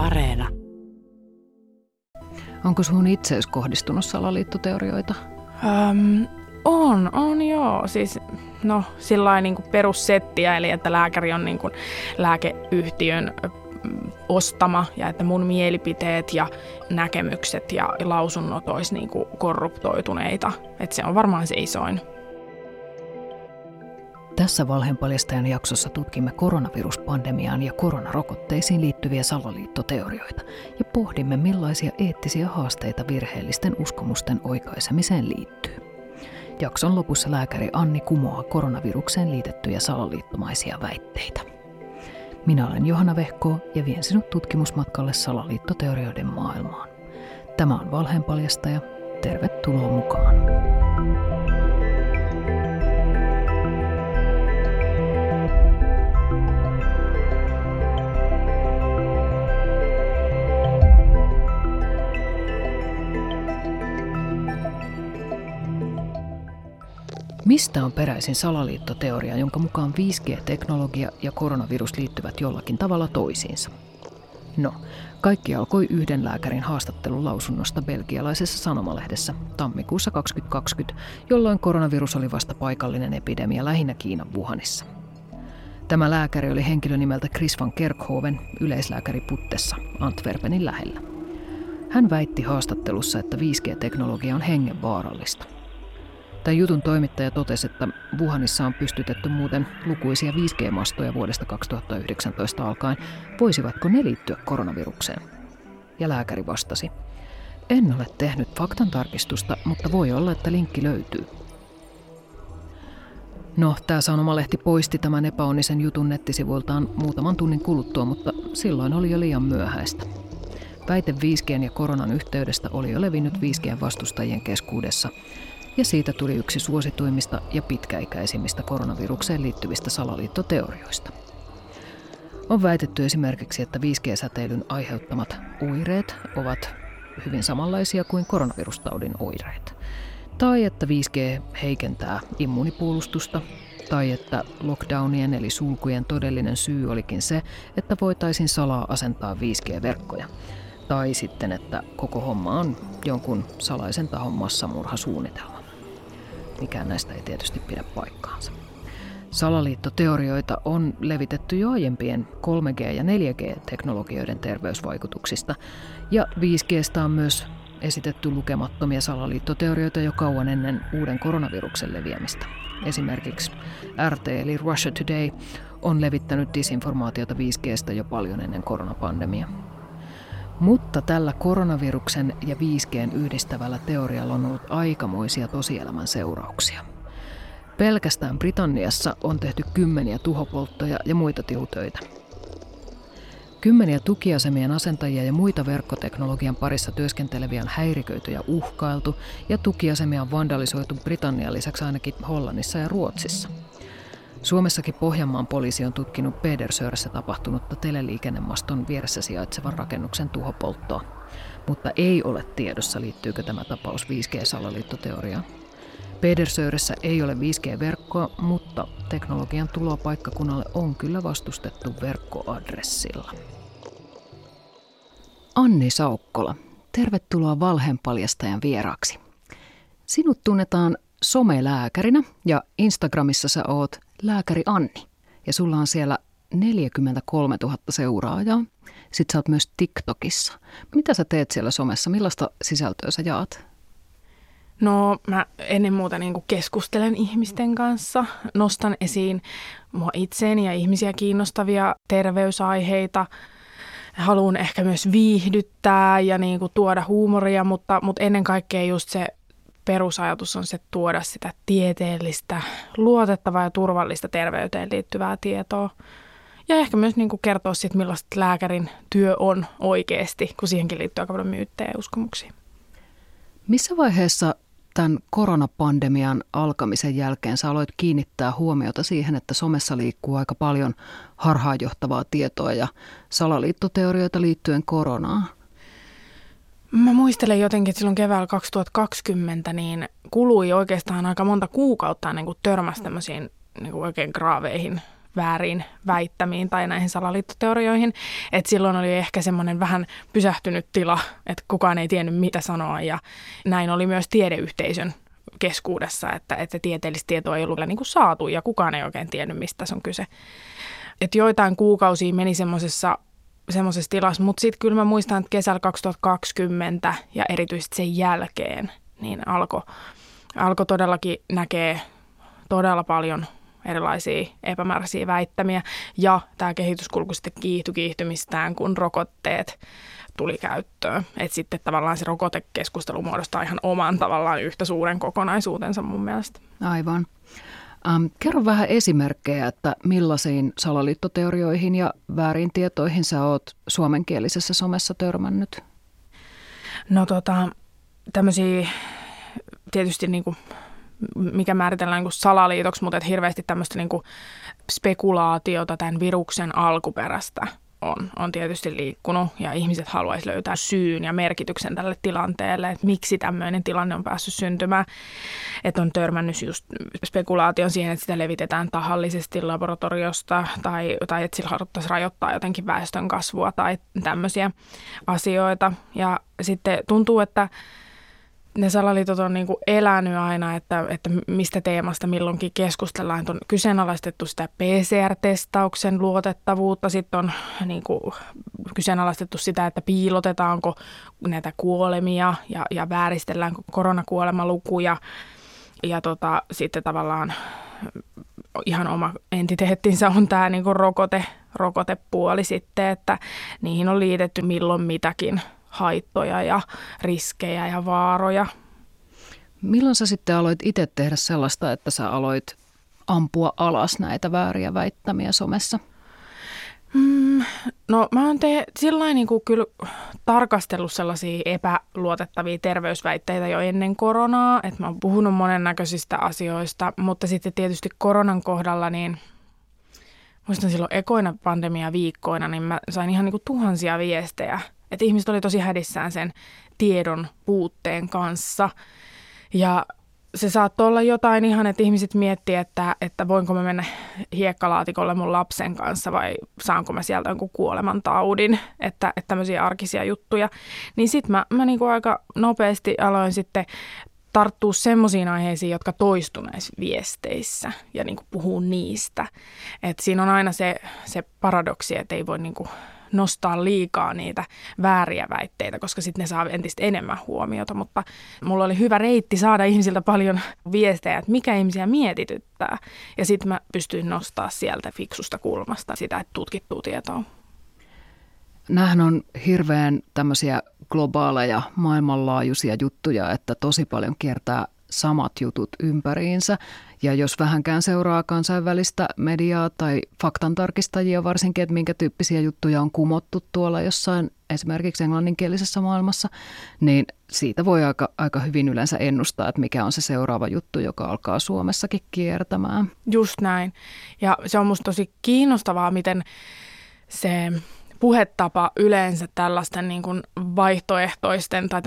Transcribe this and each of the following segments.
Areena. Onko sun itseesi kohdistunut salaliittoteorioita? Öm, on, on joo. Siis no sillä niin perussettiä, eli että lääkäri on niin kuin lääkeyhtiön ostama ja että mun mielipiteet ja näkemykset ja lausunnot olisi niin kuin korruptoituneita. Että se on varmaan se isoin. Tässä valheenpaljastajan jaksossa tutkimme koronaviruspandemiaan ja koronarokotteisiin liittyviä salaliittoteorioita ja pohdimme millaisia eettisiä haasteita virheellisten uskomusten oikaisemiseen liittyy. Jakson lopussa lääkäri Anni kumoaa koronavirukseen liitettyjä salaliittomaisia väitteitä. Minä olen Johanna Vehko ja vien sinut tutkimusmatkalle salaliittoteorioiden maailmaan. Tämä on Valheenpaljastaja. Tervetuloa mukaan. Mistä on peräisin salaliittoteoria, jonka mukaan 5G-teknologia ja koronavirus liittyvät jollakin tavalla toisiinsa? No, kaikki alkoi yhden lääkärin haastattelun lausunnosta belgialaisessa sanomalehdessä tammikuussa 2020, jolloin koronavirus oli vasta paikallinen epidemia lähinnä Kiinan Wuhanissa. Tämä lääkäri oli henkilö nimeltä Chris van Kerkhoven, yleislääkäri Puttessa, Antwerpenin lähellä. Hän väitti haastattelussa, että 5G-teknologia on hengenvaarallista – Tämän jutun toimittaja totesi, että Wuhanissa on pystytetty muuten lukuisia 5G-mastoja vuodesta 2019 alkaen. Voisivatko ne liittyä koronavirukseen? Ja lääkäri vastasi. En ole tehnyt faktan tarkistusta, mutta voi olla, että linkki löytyy. No, tämä sanomalehti poisti tämän epäonnisen jutun nettisivuiltaan muutaman tunnin kuluttua, mutta silloin oli jo liian myöhäistä. Väite 5G ja koronan yhteydestä oli jo levinnyt 5G vastustajien keskuudessa, ja siitä tuli yksi suosituimmista ja pitkäikäisimmistä koronavirukseen liittyvistä salaliittoteorioista. On väitetty esimerkiksi, että 5G-säteilyn aiheuttamat oireet ovat hyvin samanlaisia kuin koronavirustaudin oireet. Tai että 5G heikentää immunipuolustusta, tai että lockdownien eli sulkujen todellinen syy olikin se, että voitaisiin salaa asentaa 5G-verkkoja. Tai sitten, että koko homma on jonkun salaisen tahon massamurhasuunnitelma. Mikään näistä ei tietysti pidä paikkaansa. Salaliittoteorioita on levitetty jo aiempien 3G- ja 4G-teknologioiden terveysvaikutuksista, ja 5Gstä on myös esitetty lukemattomia salaliittoteorioita jo kauan ennen uuden koronaviruksen leviämistä. Esimerkiksi RT eli Russia Today on levittänyt disinformaatiota 5Gstä jo paljon ennen koronapandemiaa. Mutta tällä koronaviruksen ja 5Gn yhdistävällä teorialla on ollut aikamoisia tosielämän seurauksia. Pelkästään Britanniassa on tehty kymmeniä tuhopolttoja ja muita tihutöitä. Kymmeniä tukiasemien asentajia ja muita verkkoteknologian parissa työskenteleviä on häiriköity ja uhkailtu, ja tukiasemia on vandalisoitu Britannian lisäksi ainakin Hollannissa ja Ruotsissa – Suomessakin Pohjanmaan poliisi on tutkinut Pedersöörässä tapahtunutta teleliikennemaston vieressä sijaitsevan rakennuksen tuhopolttoa, mutta ei ole tiedossa liittyykö tämä tapaus 5G-salaliittoteoriaan. Pedersöörässä ei ole 5G-verkkoa, mutta teknologian tuloa paikkakunnalle on kyllä vastustettu verkkoadressilla. Anni Saukkola, tervetuloa valheenpaljastajan vieraksi. Sinut tunnetaan somelääkärinä ja Instagramissa sä oot lääkäri Anni. Ja sulla on siellä 43 000 seuraajaa. Sitten sä oot myös TikTokissa. Mitä sä teet siellä somessa? Millaista sisältöä sä jaat? No mä ennen muuta niin kuin keskustelen ihmisten kanssa, nostan esiin mua itseeni ja ihmisiä kiinnostavia terveysaiheita. Haluan ehkä myös viihdyttää ja niin kuin tuoda huumoria, mutta, mutta ennen kaikkea just se perusajatus on se tuoda sitä tieteellistä, luotettavaa ja turvallista terveyteen liittyvää tietoa. Ja ehkä myös niin kuin kertoa siitä, millaista lääkärin työ on oikeasti, kun siihenkin liittyy aika paljon myyttejä ja uskomuksia. Missä vaiheessa tämän koronapandemian alkamisen jälkeen sä aloit kiinnittää huomiota siihen, että somessa liikkuu aika paljon harhaanjohtavaa tietoa ja salaliittoteorioita liittyen koronaan? Mä muistelen jotenkin, että silloin keväällä 2020 niin kului oikeastaan aika monta kuukautta ennen kuin törmäsi tämmöisiin niin kuin oikein graaveihin väärin väittämiin tai näihin salaliittoteorioihin. Et silloin oli ehkä semmoinen vähän pysähtynyt tila, että kukaan ei tiennyt mitä sanoa ja näin oli myös tiedeyhteisön keskuudessa, että, että tieteellistä tietoa ei ollut niin kuin saatu ja kukaan ei oikein tiennyt, mistä tässä on kyse. Et joitain kuukausia meni semmoisessa semmoisessa tilassa, mutta sitten kyllä mä muistan, että kesällä 2020 ja erityisesti sen jälkeen, niin alkoi alko todellakin näkee todella paljon erilaisia epämääräisiä väittämiä ja tämä kehityskulku sitten kiihtyi kiihtymistään, kun rokotteet tuli käyttöön. Et sitten tavallaan se rokotekeskustelu muodostaa ihan oman tavallaan yhtä suuren kokonaisuutensa mun mielestä. Aivan. Ähm, kerro vähän esimerkkejä, että millaisiin salaliittoteorioihin ja väärin tietoihin sä oot suomenkielisessä somessa törmännyt? No tota, tämmöisiä tietysti niin kuin, mikä määritellään niin salaliitoksi, mutta hirveästi tämmöistä niin kuin spekulaatiota tämän viruksen alkuperästä – on, on tietysti liikkunut ja ihmiset haluaisi löytää syyn ja merkityksen tälle tilanteelle, että miksi tämmöinen tilanne on päässyt syntymään. Että on törmännyt just spekulaation siihen, että sitä levitetään tahallisesti laboratoriosta tai, tai että sillä haluttaisiin rajoittaa jotenkin väestön kasvua tai tämmöisiä asioita. Ja sitten tuntuu, että ne salaliitot on niin kuin elänyt aina, että, että mistä teemasta milloinkin keskustellaan. On kyseenalaistettu sitä PCR-testauksen luotettavuutta, sitten on niin kuin kyseenalaistettu sitä, että piilotetaanko näitä kuolemia ja, ja vääristellään koronakuolemalukuja. Ja tota, sitten tavallaan ihan oma entiteettinsä on tämä niin kuin rokote, rokotepuoli sitten, että niihin on liitetty milloin mitäkin – haittoja ja riskejä ja vaaroja. Milloin sä sitten aloit itse tehdä sellaista, että sä aloit ampua alas näitä vääriä väittämiä somessa? Mm, no mä oon te, sillä niin kuin kyllä tarkastellut sellaisia epäluotettavia terveysväitteitä jo ennen koronaa, että mä oon puhunut monennäköisistä asioista, mutta sitten tietysti koronan kohdalla niin muistan silloin ekoina pandemia viikkoina, niin mä sain ihan niin kuin tuhansia viestejä että ihmiset oli tosi hädissään sen tiedon puutteen kanssa. Ja se saattoi olla jotain ihan, että ihmiset miettii, että, että voinko mä mennä hiekkalaatikolle mun lapsen kanssa vai saanko mä sieltä jonkun kuolemantaudin, että, että tämmöisiä arkisia juttuja. Niin sitten mä, mä niinku aika nopeasti aloin sitten tarttua semmoisiin aiheisiin, jotka toistuu näissä viesteissä ja niin puhuu niistä. Et siinä on aina se, se paradoksi, että ei voi niin nostaa liikaa niitä vääriä väitteitä, koska sitten ne saa entistä enemmän huomiota. Mutta mulla oli hyvä reitti saada ihmisiltä paljon viestejä, että mikä ihmisiä mietityttää. Ja sitten mä pystyin nostaa sieltä fiksusta kulmasta sitä, että tutkittuu tietoa. Nämähän on hirveän tämmöisiä globaaleja, maailmanlaajuisia juttuja, että tosi paljon kiertää samat jutut ympäriinsä. Ja jos vähänkään seuraa kansainvälistä mediaa tai faktantarkistajia varsinkin, että minkä tyyppisiä juttuja on kumottu tuolla jossain esimerkiksi englanninkielisessä maailmassa, niin siitä voi aika, aika hyvin yleensä ennustaa, että mikä on se seuraava juttu, joka alkaa Suomessakin kiertämään. Just näin. Ja se on musta tosi kiinnostavaa, miten se puhetapa yleensä tällaisten niin kuin vaihtoehtoisten tai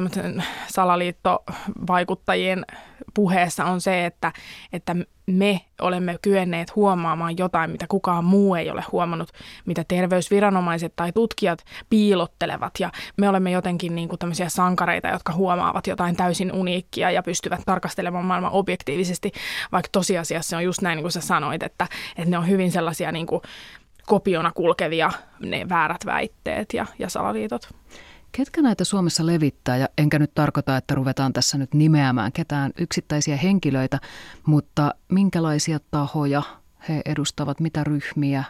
salaliittovaikuttajien puheessa on se, että, että me olemme kyenneet huomaamaan jotain, mitä kukaan muu ei ole huomannut, mitä terveysviranomaiset tai tutkijat piilottelevat. Ja me olemme jotenkin niin kuin tämmöisiä sankareita, jotka huomaavat jotain täysin uniikkia ja pystyvät tarkastelemaan maailman objektiivisesti, vaikka tosiasiassa on just näin, niin kuin sä sanoit, että, että ne on hyvin sellaisia niin kuin kopiona kulkevia ne väärät väitteet ja, ja salaliitot. Ketkä näitä Suomessa levittää, ja enkä nyt tarkoita, että ruvetaan tässä nyt nimeämään ketään yksittäisiä henkilöitä, mutta minkälaisia tahoja he edustavat, mitä ryhmiä,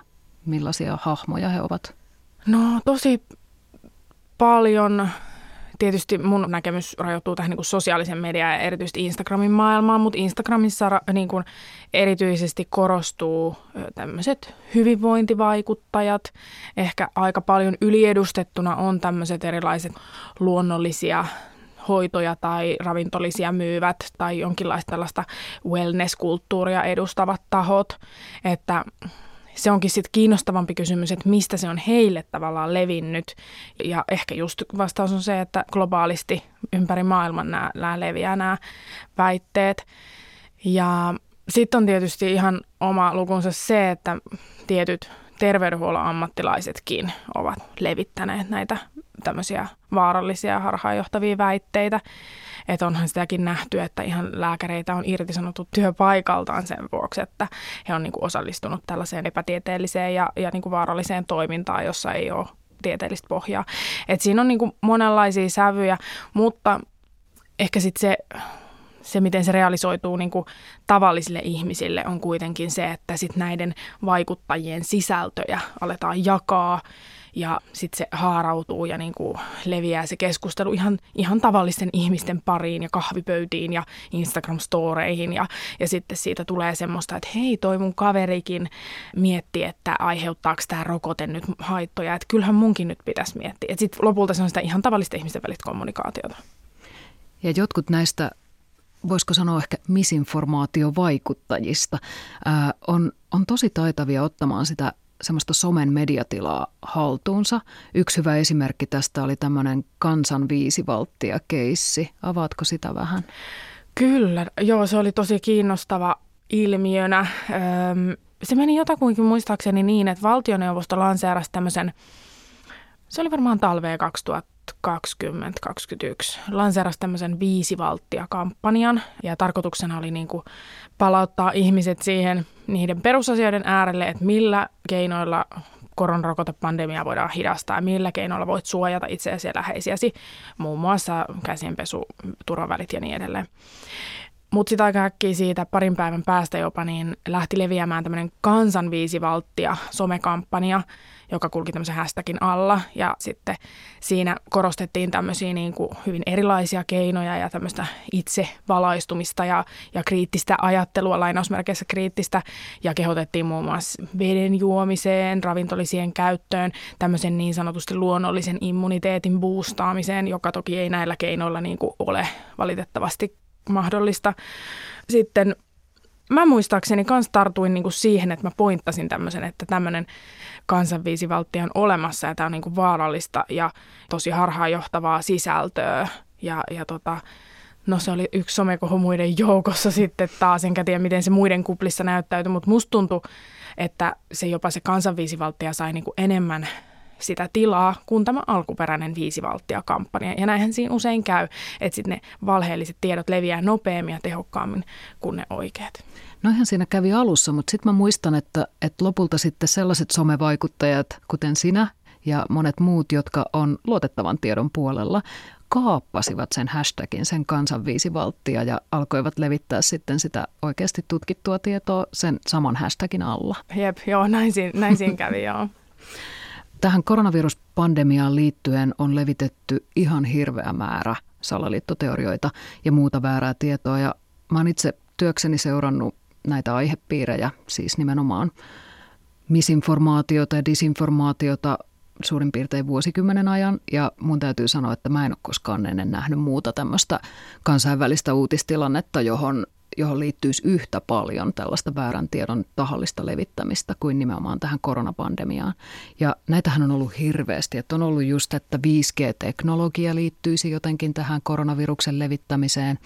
millaisia hahmoja he ovat? No tosi paljon tietysti mun näkemys rajoittuu tähän niin kuin sosiaalisen median ja erityisesti Instagramin maailmaan, mutta Instagramissa niin kuin erityisesti korostuu tämmöiset hyvinvointivaikuttajat. Ehkä aika paljon yliedustettuna on tämmöiset erilaiset luonnollisia hoitoja tai ravintolisia myyvät tai jonkinlaista tällaista wellness-kulttuuria edustavat tahot, että se onkin sitten kiinnostavampi kysymys, että mistä se on heille tavallaan levinnyt. Ja ehkä just vastaus on se, että globaalisti ympäri maailman nämä, nämä leviää nämä väitteet. Ja sitten on tietysti ihan oma lukunsa se, että tietyt terveydenhuollon ammattilaisetkin ovat levittäneet näitä tämmöisiä vaarallisia harhaanjohtavia väitteitä. Että onhan sitäkin nähty, että ihan lääkäreitä on irtisanottu työpaikaltaan sen vuoksi, että he on niin kuin osallistunut tällaiseen epätieteelliseen ja, ja niin kuin vaaralliseen toimintaan, jossa ei ole tieteellistä pohjaa. Et siinä on niin kuin monenlaisia sävyjä, mutta ehkä sitten se se, miten se realisoituu niin kuin tavallisille ihmisille, on kuitenkin se, että sit näiden vaikuttajien sisältöjä aletaan jakaa ja sitten se haarautuu ja niin kuin leviää se keskustelu ihan, ihan tavallisten ihmisten pariin ja kahvipöytiin ja Instagram-storeihin ja, ja sitten siitä tulee semmoista, että hei toi mun kaverikin mietti, että aiheuttaako tämä rokote nyt haittoja, että kyllähän munkin nyt pitäisi miettiä. Sitten lopulta se on sitä ihan tavallisten ihmisten välistä kommunikaatiota. Ja jotkut näistä voisiko sanoa ehkä misinformaatiovaikuttajista, ää, on, on tosi taitavia ottamaan sitä semmoista somen mediatilaa haltuunsa. Yksi hyvä esimerkki tästä oli tämmöinen kansan viisi valttia keissi. Avaatko sitä vähän? Kyllä, joo, se oli tosi kiinnostava ilmiönä. se meni jotakuinkin muistaakseni niin, että valtioneuvosto lanseerasi tämmöisen, se oli varmaan talvea 2000 2021 lanseerasi tämmöisen viisi valttia kampanjan ja tarkoituksena oli niin kuin palauttaa ihmiset siihen niiden perusasioiden äärelle, että millä keinoilla koronarokotepandemiaa voidaan hidastaa, millä keinoilla voit suojata itseäsi ja läheisiäsi, muun muassa käsienpesu, turvavälit ja niin edelleen. Mutta sitten aika äkkiä siitä parin päivän päästä jopa niin lähti leviämään tämmöinen kansan somekampanja, joka kulki tämmöisen hashtagin alla. Ja sitten siinä korostettiin tämmöisiä niin kuin hyvin erilaisia keinoja ja tämmöistä itsevalaistumista ja, ja kriittistä ajattelua, lainausmerkeissä kriittistä. Ja kehotettiin muun muassa veden juomiseen, ravintolisien käyttöön, tämmöisen niin sanotusti luonnollisen immuniteetin boostaamiseen, joka toki ei näillä keinoilla niin kuin ole valitettavasti mahdollista. Sitten mä muistaakseni kans tartuin niinku siihen, että mä pointtasin tämmöisen, että tämmöinen kansanviisivaltti on olemassa ja tämä on niinku vaarallista ja tosi harhaanjohtavaa sisältöä. Ja, ja tota, no se oli yksi somekohu muiden joukossa sitten taas, enkä tiedä miten se muiden kuplissa näyttäytyi, mutta musta tuntui, että se jopa se kansanviisivalttia sai niinku enemmän sitä tilaa kuin tämä alkuperäinen viisi valttia kampanja. Ja näinhän siinä usein käy, että sitten ne valheelliset tiedot leviää nopeammin ja tehokkaammin kuin ne oikeat. No ihan siinä kävi alussa, mutta sitten mä muistan, että, että lopulta sitten sellaiset somevaikuttajat, kuten sinä ja monet muut, jotka on luotettavan tiedon puolella, kaappasivat sen hashtagin, sen kansan viisi valttia ja alkoivat levittää sitten sitä oikeasti tutkittua tietoa sen saman hashtagin alla. Jep, joo, näin siinä, näin siinä kävi, joo. Tähän koronaviruspandemiaan liittyen on levitetty ihan hirveä määrä salaliittoteorioita ja muuta väärää tietoa. Ja mä oon itse työkseni seurannut näitä aihepiirejä, siis nimenomaan misinformaatiota ja disinformaatiota suurin piirtein vuosikymmenen ajan. Ja mun täytyy sanoa, että mä en ole koskaan ennen nähnyt muuta tämmöistä kansainvälistä uutistilannetta, johon johon liittyisi yhtä paljon tällaista väärän tiedon tahallista levittämistä kuin nimenomaan tähän koronapandemiaan. Ja näitähän on ollut hirveästi, että on ollut just, että 5G-teknologia liittyisi jotenkin tähän koronaviruksen levittämiseen,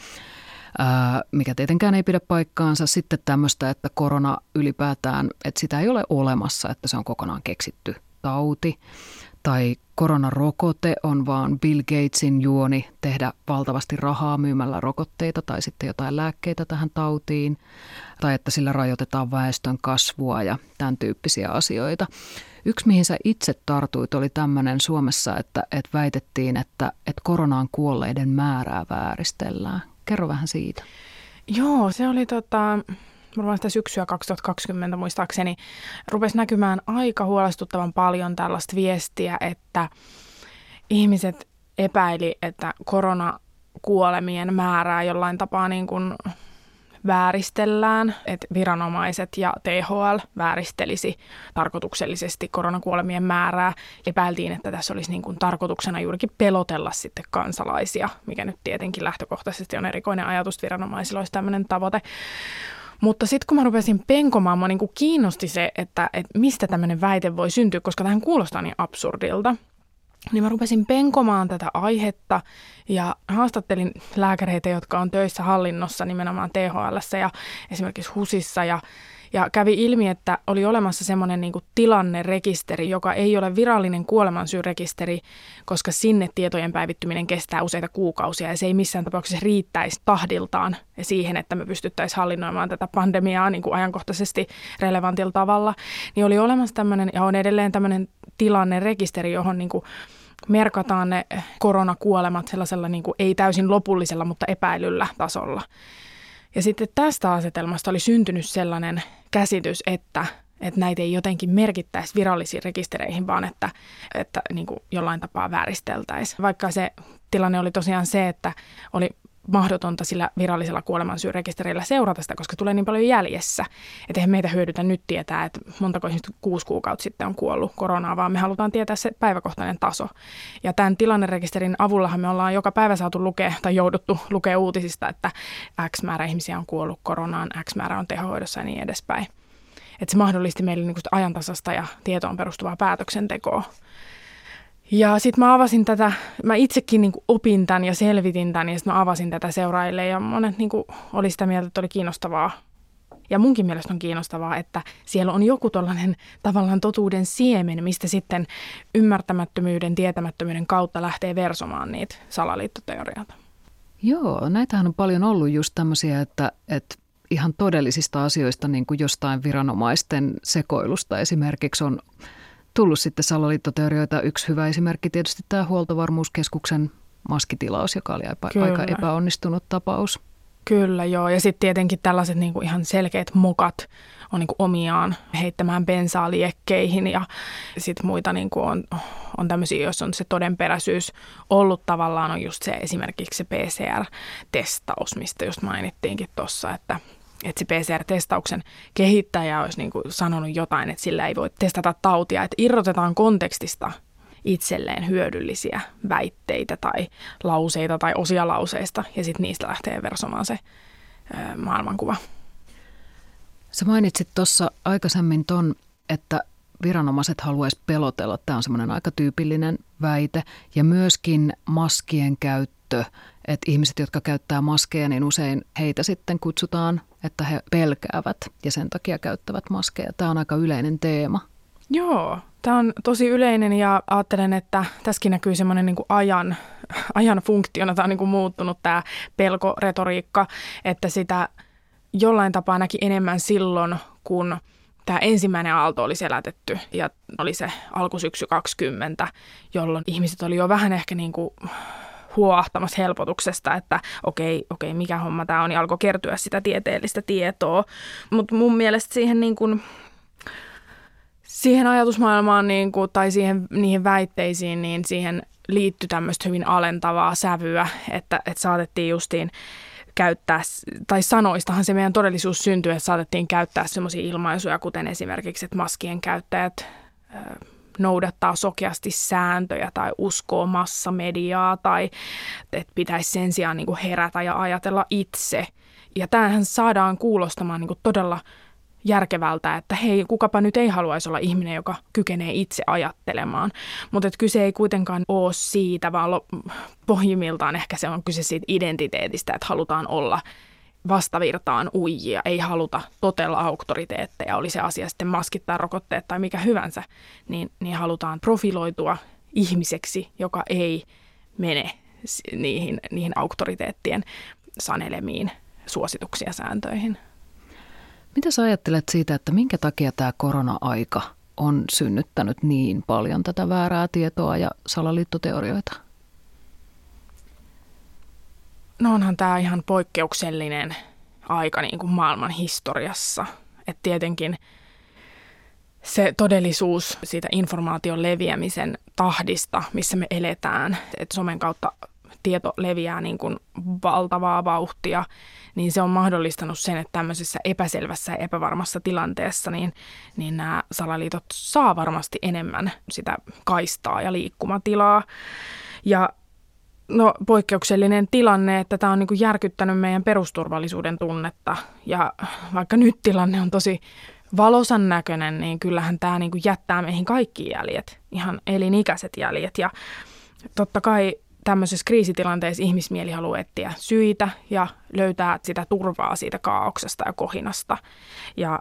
mikä tietenkään ei pidä paikkaansa. Sitten tämmöistä, että korona ylipäätään, että sitä ei ole olemassa, että se on kokonaan keksitty tauti tai koronarokote on vaan Bill Gatesin juoni tehdä valtavasti rahaa myymällä rokotteita tai sitten jotain lääkkeitä tähän tautiin, tai että sillä rajoitetaan väestön kasvua ja tämän tyyppisiä asioita. Yksi, mihin sä itse tartuit, oli tämmöinen Suomessa, että, että väitettiin, että, että koronaan kuolleiden määrää vääristellään. Kerro vähän siitä. Joo, se oli tota, varmaan sitä syksyä 2020 muistaakseni, rupesi näkymään aika huolestuttavan paljon tällaista viestiä, että ihmiset epäili, että koronakuolemien määrää jollain tapaa niin kuin vääristellään, että viranomaiset ja THL vääristelisi tarkoituksellisesti koronakuolemien määrää. Epäiltiin, että tässä olisi niin kuin tarkoituksena juurikin pelotella sitten kansalaisia, mikä nyt tietenkin lähtökohtaisesti on erikoinen ajatus, viranomaisilla olisi tämmöinen tavoite. Mutta sitten kun mä rupesin penkomaan, mä niin kuin kiinnosti se, että, että mistä tämmöinen väite voi syntyä, koska tähän kuulostaa niin absurdilta. niin mä rupesin penkomaan tätä aihetta ja haastattelin lääkäreitä, jotka on töissä hallinnossa nimenomaan THL ja esimerkiksi HUSissa ja ja kävi ilmi, että oli olemassa semmoinen niin tilannerekisteri, joka ei ole virallinen kuolemansyyrekisteri, koska sinne tietojen päivittyminen kestää useita kuukausia ja se ei missään tapauksessa riittäisi tahdiltaan siihen, että me pystyttäisiin hallinnoimaan tätä pandemiaa niin kuin ajankohtaisesti relevantilla tavalla. Niin oli olemassa tämmöinen ja on edelleen tämmöinen tilannerekisteri, johon niin kuin merkataan ne koronakuolemat sellaisella niin kuin ei täysin lopullisella, mutta epäilyllä tasolla. Ja sitten tästä asetelmasta oli syntynyt sellainen käsitys, että, että näitä ei jotenkin merkittäisi virallisiin rekistereihin, vaan että, että niin kuin jollain tapaa vääristeltäisiin. Vaikka se tilanne oli tosiaan se, että oli mahdotonta sillä virallisella kuolemansyyrekisterillä seurata sitä, koska tulee niin paljon jäljessä. Että eihän meitä hyödytä nyt tietää, että montako ihmistä kuusi kuukautta sitten on kuollut koronaa, vaan me halutaan tietää se päiväkohtainen taso. Ja tämän tilannerekisterin avullahan me ollaan joka päivä saatu lukea tai jouduttu lukea uutisista, että X määrä ihmisiä on kuollut koronaan, X määrä on tehohoidossa ja niin edespäin. Että se mahdollisti meille niin ajantasasta ja tietoon perustuvaa päätöksentekoa. Ja sitten mä avasin tätä, mä itsekin niin opin tämän ja selvitin tämän ja sitten mä avasin tätä seuraajille ja monet niin oli sitä mieltä, että oli kiinnostavaa. Ja munkin mielestä on kiinnostavaa, että siellä on joku tällainen tavallaan totuuden siemen, mistä sitten ymmärtämättömyyden, tietämättömyyden kautta lähtee versomaan niitä salaliittoteorioita. Joo, näitähän on paljon ollut just tämmöisiä, että, että ihan todellisista asioista, niin kuin jostain viranomaisten sekoilusta esimerkiksi on tullut sitten salaliittoteorioita. Yksi hyvä esimerkki tietysti tämä huoltovarmuuskeskuksen maskitilaus, joka oli aika, aika epäonnistunut tapaus. Kyllä joo, ja sitten tietenkin tällaiset niinku ihan selkeät mokat on niinku omiaan heittämään bensaa liekkeihin ja sitten muita niinku on, on tämmöisiä, jos on se todenperäisyys ollut tavallaan, on just se esimerkiksi se PCR-testaus, mistä just mainittiinkin tuossa, että että se PCR-testauksen kehittäjä olisi niin kuin sanonut jotain, että sillä ei voi testata tautia, että irrotetaan kontekstista itselleen hyödyllisiä väitteitä tai lauseita tai osia lauseista ja sitten niistä lähtee versomaan se ö, maailmankuva. Sä mainitsit tuossa aikaisemmin ton, että viranomaiset haluaisivat pelotella. Tämä on semmoinen aika tyypillinen väite. Ja myöskin maskien käyttö, että ihmiset, jotka käyttää maskeja, niin usein heitä sitten kutsutaan että he pelkäävät ja sen takia käyttävät maskeja. Tämä on aika yleinen teema. Joo, tämä on tosi yleinen ja ajattelen, että tässäkin näkyy semmoinen niin ajan, ajan funktiona. Tämä on niin kuin muuttunut tämä pelkoretoriikka, että sitä jollain tapaa näki enemmän silloin, kun tämä ensimmäinen aalto oli selätetty ja oli se alkusyksy 20, jolloin ihmiset oli jo vähän ehkä niin kuin huoahtamassa helpotuksesta, että okei, okei mikä homma tämä on, ja alkoi kertyä sitä tieteellistä tietoa. Mutta mun mielestä siihen niin kuin, siihen ajatusmaailmaan niin kuin, tai siihen, niihin väitteisiin, niin siihen liittyi tämmöistä hyvin alentavaa sävyä, että, että saatettiin justiin käyttää, tai sanoistahan se meidän todellisuus syntyi, että saatettiin käyttää semmoisia ilmaisuja, kuten esimerkiksi, että maskien käyttäjät noudattaa sokeasti sääntöjä tai uskoo massamediaa tai että pitäisi sen sijaan niin kuin herätä ja ajatella itse. Ja tämähän saadaan kuulostamaan niin kuin todella järkevältä, että hei, kukapa nyt ei haluaisi olla ihminen, joka kykenee itse ajattelemaan. Mutta kyse ei kuitenkaan ole siitä, vaan pohjimmiltaan ehkä se on kyse siitä identiteetistä, että halutaan olla vastavirtaan uijia, ei haluta totella auktoriteetteja, oli se asia sitten maskit tai rokotteet tai mikä hyvänsä, niin, niin halutaan profiloitua ihmiseksi, joka ei mene niihin, niihin auktoriteettien sanelemiin suosituksia sääntöihin. Mitä sä ajattelet siitä, että minkä takia tämä korona-aika on synnyttänyt niin paljon tätä väärää tietoa ja salaliittoteorioita? No onhan tämä ihan poikkeuksellinen aika niin kuin maailman historiassa. Että tietenkin se todellisuus siitä informaation leviämisen tahdista, missä me eletään, että somen kautta tieto leviää niin kuin valtavaa vauhtia, niin se on mahdollistanut sen, että tämmöisessä epäselvässä ja epävarmassa tilanteessa, niin, niin nämä salaliitot saa varmasti enemmän sitä kaistaa ja liikkumatilaa. Ja no, poikkeuksellinen tilanne, että tämä on niin kuin järkyttänyt meidän perusturvallisuuden tunnetta. Ja vaikka nyt tilanne on tosi valosan näköinen, niin kyllähän tämä niin kuin jättää meihin kaikki jäljet, ihan elinikäiset jäljet. Ja totta kai tämmöisessä kriisitilanteessa ihmismieli haluaa etsiä syitä ja löytää sitä turvaa siitä kaauksesta ja kohinasta ja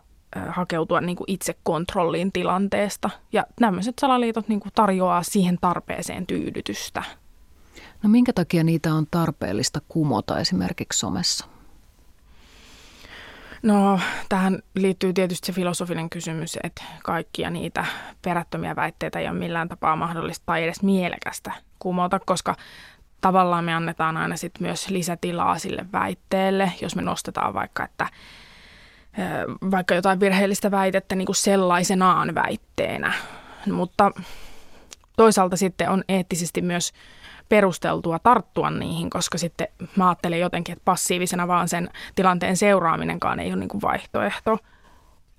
hakeutua niin kuin itse kontrolliin tilanteesta. Ja tämmöiset salaliitot niin kuin tarjoaa siihen tarpeeseen tyydytystä. No minkä takia niitä on tarpeellista kumota esimerkiksi somessa? No, tähän liittyy tietysti se filosofinen kysymys, että kaikkia niitä perättömiä väitteitä ei ole millään tapaa mahdollista tai edes mielekästä kumota, koska tavallaan me annetaan aina sit myös lisätilaa sille väitteelle, jos me nostetaan vaikka, että vaikka jotain virheellistä väitettä niin kuin sellaisenaan väitteenä. Mutta toisaalta sitten on eettisesti myös perusteltua tarttua niihin, koska sitten mä ajattelen jotenkin, että passiivisena vaan sen tilanteen seuraaminenkaan ei ole niin kuin vaihtoehto.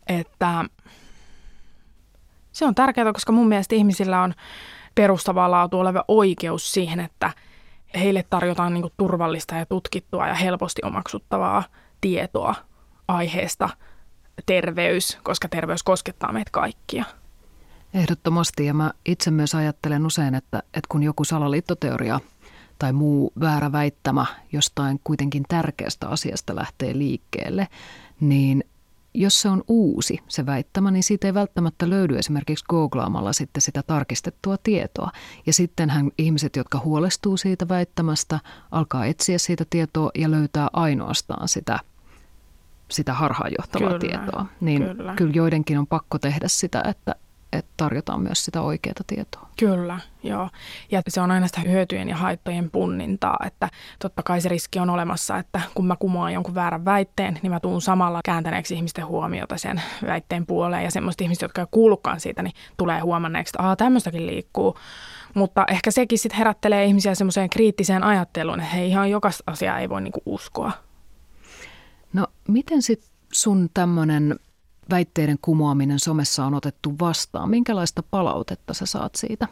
Että se on tärkeää, koska mun mielestä ihmisillä on perustavaa laatu oleva oikeus siihen, että heille tarjotaan niin turvallista ja tutkittua ja helposti omaksuttavaa tietoa aiheesta terveys, koska terveys koskettaa meitä kaikkia. Ehdottomasti ja mä itse myös ajattelen usein, että, että kun joku salaliittoteoria tai muu väärä väittämä jostain kuitenkin tärkeästä asiasta lähtee liikkeelle, niin jos se on uusi se väittämä, niin siitä ei välttämättä löydy esimerkiksi googlaamalla sitten sitä tarkistettua tietoa. Ja sittenhän ihmiset, jotka huolestuu siitä väittämästä, alkaa etsiä siitä tietoa ja löytää ainoastaan sitä, sitä harhaanjohtavaa kyllä, tietoa. Niin kyllä. kyllä joidenkin on pakko tehdä sitä, että, että tarjotaan myös sitä oikeaa tietoa. Kyllä, joo. Ja se on aina sitä hyötyjen ja haittojen punnintaa, että totta kai se riski on olemassa, että kun mä kumoan jonkun väärän väitteen, niin mä tuun samalla kääntäneeksi ihmisten huomiota sen väitteen puoleen. Ja semmoista ihmistä, jotka ei kuullutkaan siitä, niin tulee huomanneeksi, että Aa, tämmöistäkin liikkuu. Mutta ehkä sekin sitten herättelee ihmisiä semmoiseen kriittiseen ajatteluun, että hei, ihan jokaista asiaa ei voi niinku uskoa. No miten sitten sun tämmöinen väitteiden kumoaminen somessa on otettu vastaan? Minkälaista palautetta sä saat siitä?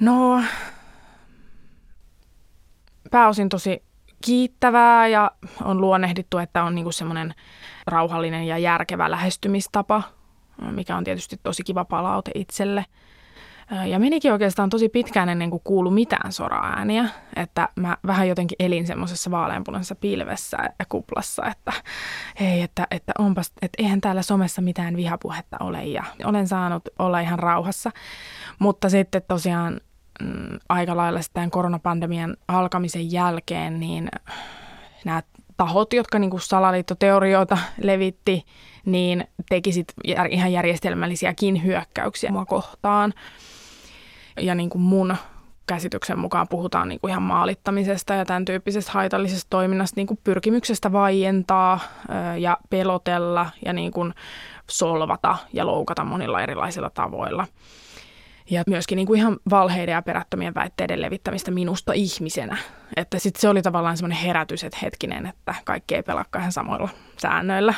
No, pääosin tosi kiittävää ja on luonnehdittu, että on niinku semmoinen rauhallinen ja järkevä lähestymistapa, mikä on tietysti tosi kiva palaute itselle – ja menikin oikeastaan tosi pitkään ennen kuin kuulu mitään soraääniä, että mä vähän jotenkin elin semmoisessa vaaleanpunaisessa pilvessä ja kuplassa, että hei, että, että onpas, että eihän täällä somessa mitään vihapuhetta ole ja olen saanut olla ihan rauhassa. Mutta sitten tosiaan mm, aika lailla tämän koronapandemian alkamisen jälkeen, niin nämä tahot, jotka niin kuin salaliittoteorioita levitti, niin tekisit ihan järjestelmällisiäkin hyökkäyksiä mua kohtaan ja niin kuin mun käsityksen mukaan puhutaan niin kuin ihan maalittamisesta ja tämän tyyppisestä haitallisesta toiminnasta, niin kuin pyrkimyksestä vaientaa ja pelotella ja niin kuin solvata ja loukata monilla erilaisilla tavoilla. Ja myöskin niin kuin ihan valheiden ja perättömien väitteiden levittämistä minusta ihmisenä. Että sitten se oli tavallaan semmoinen herätys, että hetkinen, että kaikki ei pelakka ihan samoilla säännöillä.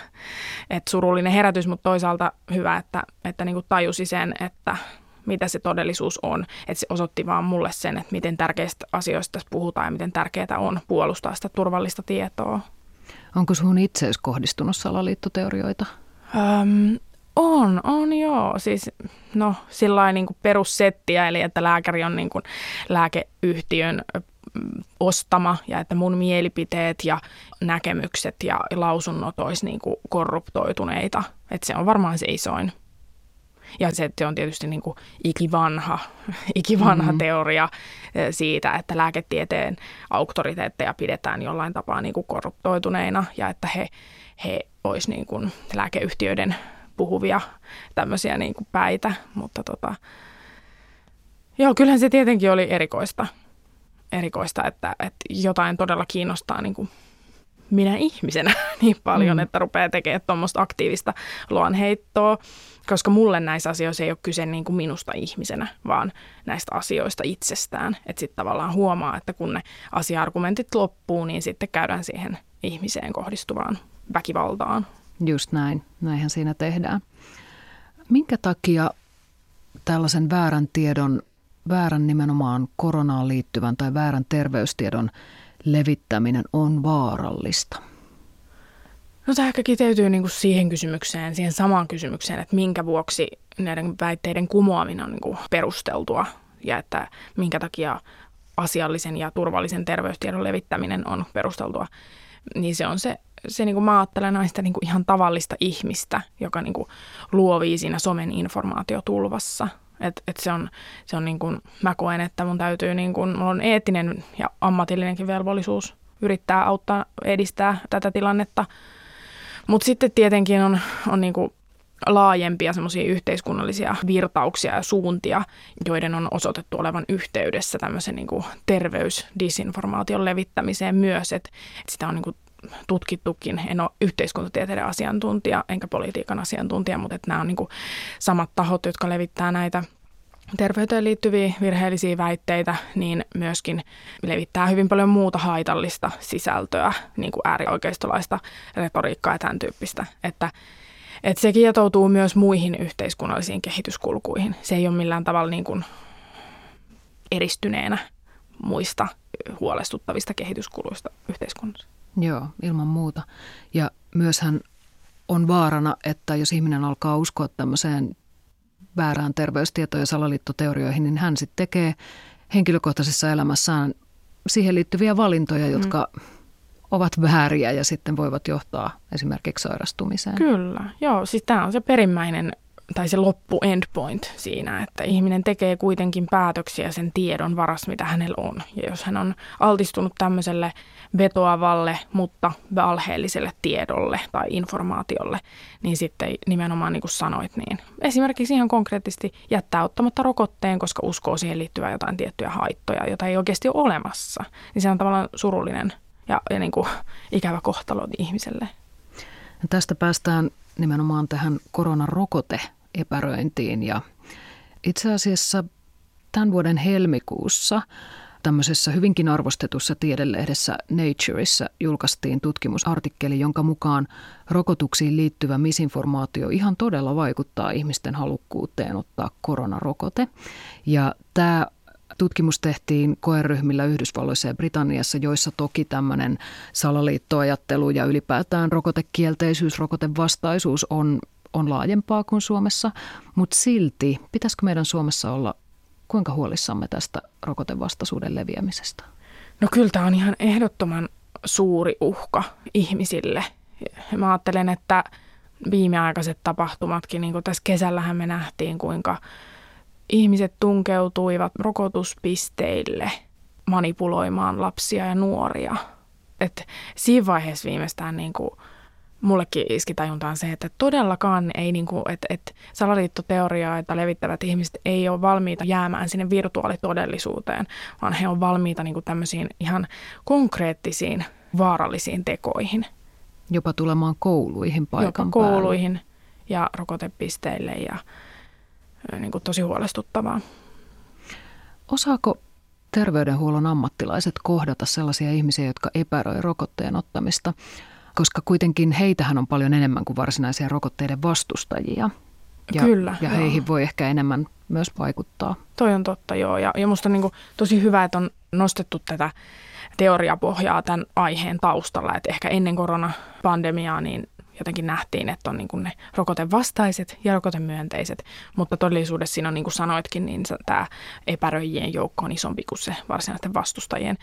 Että surullinen herätys, mutta toisaalta hyvä, että, että niin kuin tajusi sen, että mitä se todellisuus on. Että se osoitti vaan mulle sen, että miten tärkeistä asioista tässä puhutaan ja miten tärkeää on puolustaa sitä turvallista tietoa. Onko sun itseesi kohdistunut salaliittoteorioita? Öm, on, on joo. Siis no sillä niin perussettiä, eli että lääkäri on niin kuin lääkeyhtiön ostama ja että mun mielipiteet ja näkemykset ja lausunnot olisi niin kuin korruptoituneita. Että se on varmaan se isoin ja se, se on tietysti niin kuin ikivanha, ikivanha mm-hmm. teoria eh, siitä, että lääketieteen auktoriteetteja pidetään jollain tapaa niin kuin korruptoituneina ja että he, he olisi niin kuin lääkeyhtiöiden puhuvia tämmöisiä niin kuin päitä. Mutta tota, joo, kyllähän se tietenkin oli erikoista, erikoista että, että jotain todella kiinnostaa niin kuin minä ihmisenä niin paljon, mm. että rupeaa tekemään tuommoista aktiivista luonheittoa koska mulle näissä asioissa ei ole kyse niin kuin minusta ihmisenä, vaan näistä asioista itsestään. Että sitten tavallaan huomaa, että kun ne asia-argumentit loppuu, niin sitten käydään siihen ihmiseen kohdistuvaan väkivaltaan. Just näin, näinhän siinä tehdään. Minkä takia tällaisen väärän tiedon, väärän nimenomaan koronaan liittyvän tai väärän terveystiedon levittäminen on vaarallista? No tämä ehkä kiteytyy niin kuin siihen kysymykseen, siihen samaan kysymykseen, että minkä vuoksi näiden väitteiden kumoaminen on niin kuin perusteltua ja että minkä takia asiallisen ja turvallisen terveystiedon levittäminen on perusteltua. Niin se on se, se niin kuin mä ajattelen näistä niin kuin ihan tavallista ihmistä, joka niin kuin luovii siinä somen informaatiotulvassa. Et, et se on, se on niin kuin, mä koen, että mun täytyy, niin kuin, mulla on eettinen ja ammatillinenkin velvollisuus yrittää auttaa, edistää tätä tilannetta. Mutta sitten tietenkin on, on niin kuin laajempia semmoisia yhteiskunnallisia virtauksia ja suuntia, joiden on osoitettu olevan yhteydessä tämmöisen niin kuin terveysdisinformaation levittämiseen myös, että, sitä on niin kuin tutkittukin. En ole yhteiskuntatieteiden asiantuntija enkä politiikan asiantuntija, mutta että nämä on niin kuin samat tahot, jotka levittää näitä terveyteen liittyviä virheellisiä väitteitä, niin myöskin levittää hyvin paljon muuta haitallista sisältöä, niin kuin äärioikeistolaista retoriikkaa ja tämän tyyppistä. Että, että se kietoutuu myös muihin yhteiskunnallisiin kehityskulkuihin. Se ei ole millään tavalla niin kuin eristyneenä muista huolestuttavista kehityskuluista yhteiskunnassa. Joo, ilman muuta. Ja myöshän on vaarana, että jos ihminen alkaa uskoa tämmöiseen väärään terveystietoon ja salaliittoteorioihin, niin hän sitten tekee henkilökohtaisessa elämässään siihen liittyviä valintoja, mm. jotka mm. ovat vääriä ja sitten voivat johtaa esimerkiksi sairastumiseen. Kyllä, joo. Siis tämä on se perimmäinen tai se loppu endpoint siinä, että ihminen tekee kuitenkin päätöksiä sen tiedon varas, mitä hänellä on. Ja jos hän on altistunut tämmöiselle vetoavalle, mutta valheelliselle tiedolle tai informaatiolle, niin sitten nimenomaan niin kuin sanoit, niin esimerkiksi ihan konkreettisesti jättää ottamatta rokotteen, koska uskoo siihen liittyvää jotain tiettyjä haittoja, joita ei oikeasti ole olemassa. Niin se on tavallaan surullinen ja, ja niin kuin ikävä kohtalo ihmiselle. Ja tästä päästään nimenomaan tähän koronarokote epäröintiin ja itse asiassa tämän vuoden helmikuussa tämmöisessä hyvinkin arvostetussa tiedelehdessä Natureissa julkaistiin tutkimusartikkeli, jonka mukaan rokotuksiin liittyvä misinformaatio ihan todella vaikuttaa ihmisten halukkuuteen ottaa koronarokote. Ja tämä Tutkimus tehtiin koeryhmillä Yhdysvalloissa ja Britanniassa, joissa toki tämmöinen salaliittoajattelu ja ylipäätään rokotekielteisyys, rokotevastaisuus on on laajempaa kuin Suomessa, mutta silti pitäisikö meidän Suomessa olla kuinka huolissamme tästä rokotevastaisuuden leviämisestä? No kyllä tämä on ihan ehdottoman suuri uhka ihmisille. Mä ajattelen, että viimeaikaiset tapahtumatkin, niin kuin tässä kesällähän me nähtiin, kuinka ihmiset tunkeutuivat rokotuspisteille manipuloimaan lapsia ja nuoria. Et siinä vaiheessa viimeistään niin kuin mullekin iski tajuntaan se, että todellakaan ei, niin kuin, että, että salaliittoteoriaa, levittävät ihmiset ei ole valmiita jäämään sinne virtuaalitodellisuuteen, vaan he on valmiita niin kuin tämmöisiin ihan konkreettisiin vaarallisiin tekoihin. Jopa tulemaan kouluihin paikan Jopa kouluihin päälle. ja rokotepisteille ja niin kuin tosi huolestuttavaa. Osaako terveydenhuollon ammattilaiset kohdata sellaisia ihmisiä, jotka epäröi rokotteen ottamista – koska kuitenkin heitähän on paljon enemmän kuin varsinaisia rokotteiden vastustajia. Ja, Kyllä. Ja heihin joo. voi ehkä enemmän myös vaikuttaa. Toi on totta, joo. Ja, ja musta on niin kuin tosi hyvä, että on nostettu tätä teoriapohjaa tämän aiheen taustalla. Että ehkä ennen koronapandemiaa niin jotenkin nähtiin, että on niin kuin ne rokotevastaiset ja rokotemyönteiset, mutta todellisuudessa siinä on niin kuin sanoitkin, niin tämä epäröijien joukko on isompi kuin se varsinaisten vastustajien.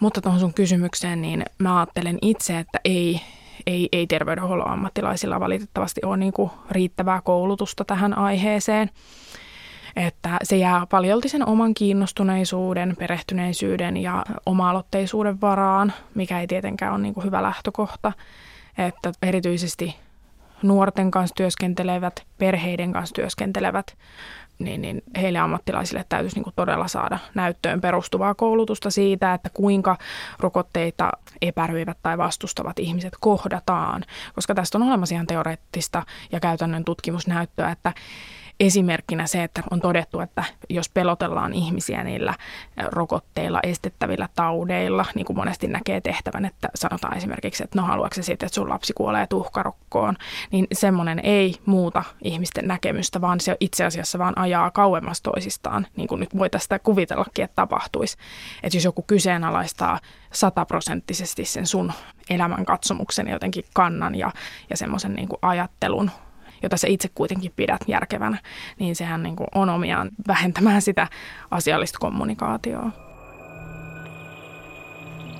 Mutta tuohon sun kysymykseen, niin mä ajattelen itse, että ei, ei, ei terveydenhuollon ammattilaisilla valitettavasti ole niin kuin riittävää koulutusta tähän aiheeseen. Että se jää paljolti sen oman kiinnostuneisuuden, perehtyneisyyden ja oma-aloitteisuuden varaan, mikä ei tietenkään ole niin kuin hyvä lähtökohta. Että erityisesti nuorten kanssa työskentelevät, perheiden kanssa työskentelevät niin, niin heille ammattilaisille täytyisi niin kuin todella saada näyttöön perustuvaa koulutusta siitä, että kuinka rokotteita epäröivät tai vastustavat ihmiset kohdataan. Koska tästä on olemassa ihan teoreettista ja käytännön tutkimusnäyttöä, että esimerkkinä se, että on todettu, että jos pelotellaan ihmisiä niillä rokotteilla estettävillä taudeilla, niin kuin monesti näkee tehtävän, että sanotaan esimerkiksi, että no haluatko sitten, että sun lapsi kuolee tuhkarokkoon, niin semmoinen ei muuta ihmisten näkemystä, vaan se itse asiassa vaan ajaa kauemmas toisistaan, niin kuin nyt voi tästä kuvitellakin, että tapahtuisi. Että jos joku kyseenalaistaa sataprosenttisesti sen sun elämän katsomuksen jotenkin kannan ja, ja semmoisen niin ajattelun, jota sä itse kuitenkin pidät järkevänä, niin sehän niin kuin on omiaan vähentämään sitä asiallista kommunikaatioa.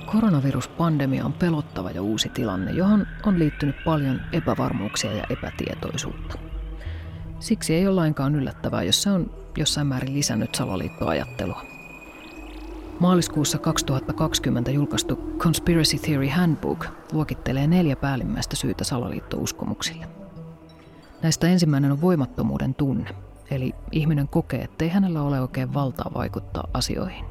Koronaviruspandemia on pelottava ja uusi tilanne, johon on liittynyt paljon epävarmuuksia ja epätietoisuutta. Siksi ei ole lainkaan yllättävää, jos se on jossain määrin lisännyt salaliittoajattelua. Maaliskuussa 2020 julkaistu Conspiracy Theory Handbook luokittelee neljä päällimmäistä syytä salaliittouskomuksille. Näistä ensimmäinen on voimattomuuden tunne, eli ihminen kokee, ettei hänellä ole oikein valtaa vaikuttaa asioihin.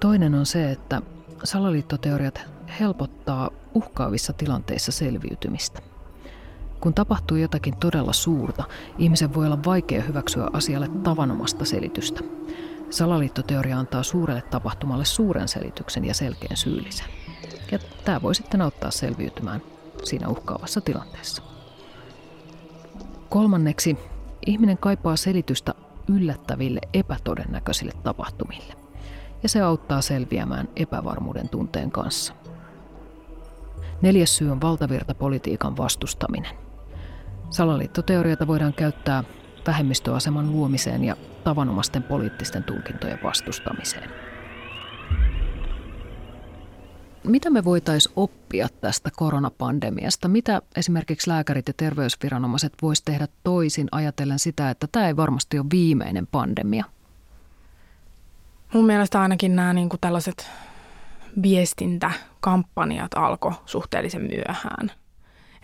Toinen on se, että salaliittoteoriat helpottaa uhkaavissa tilanteissa selviytymistä. Kun tapahtuu jotakin todella suurta, ihmisen voi olla vaikea hyväksyä asialle tavanomasta selitystä. Salaliittoteoria antaa suurelle tapahtumalle suuren selityksen ja selkeän syyllisen. Ja tämä voi sitten auttaa selviytymään siinä uhkaavassa tilanteessa. Kolmanneksi, ihminen kaipaa selitystä yllättäville epätodennäköisille tapahtumille. Ja se auttaa selviämään epävarmuuden tunteen kanssa. Neljäs syy on valtavirtapolitiikan vastustaminen. Salaliittoteorioita voidaan käyttää vähemmistöaseman luomiseen ja tavanomaisten poliittisten tulkintojen vastustamiseen. Mitä me voitaisiin oppia tästä koronapandemiasta? Mitä esimerkiksi lääkärit ja terveysviranomaiset voisivat tehdä toisin ajatellen sitä, että tämä ei varmasti ole viimeinen pandemia? Mun mielestä ainakin nämä niin kuin tällaiset viestintäkampanjat alkoi suhteellisen myöhään.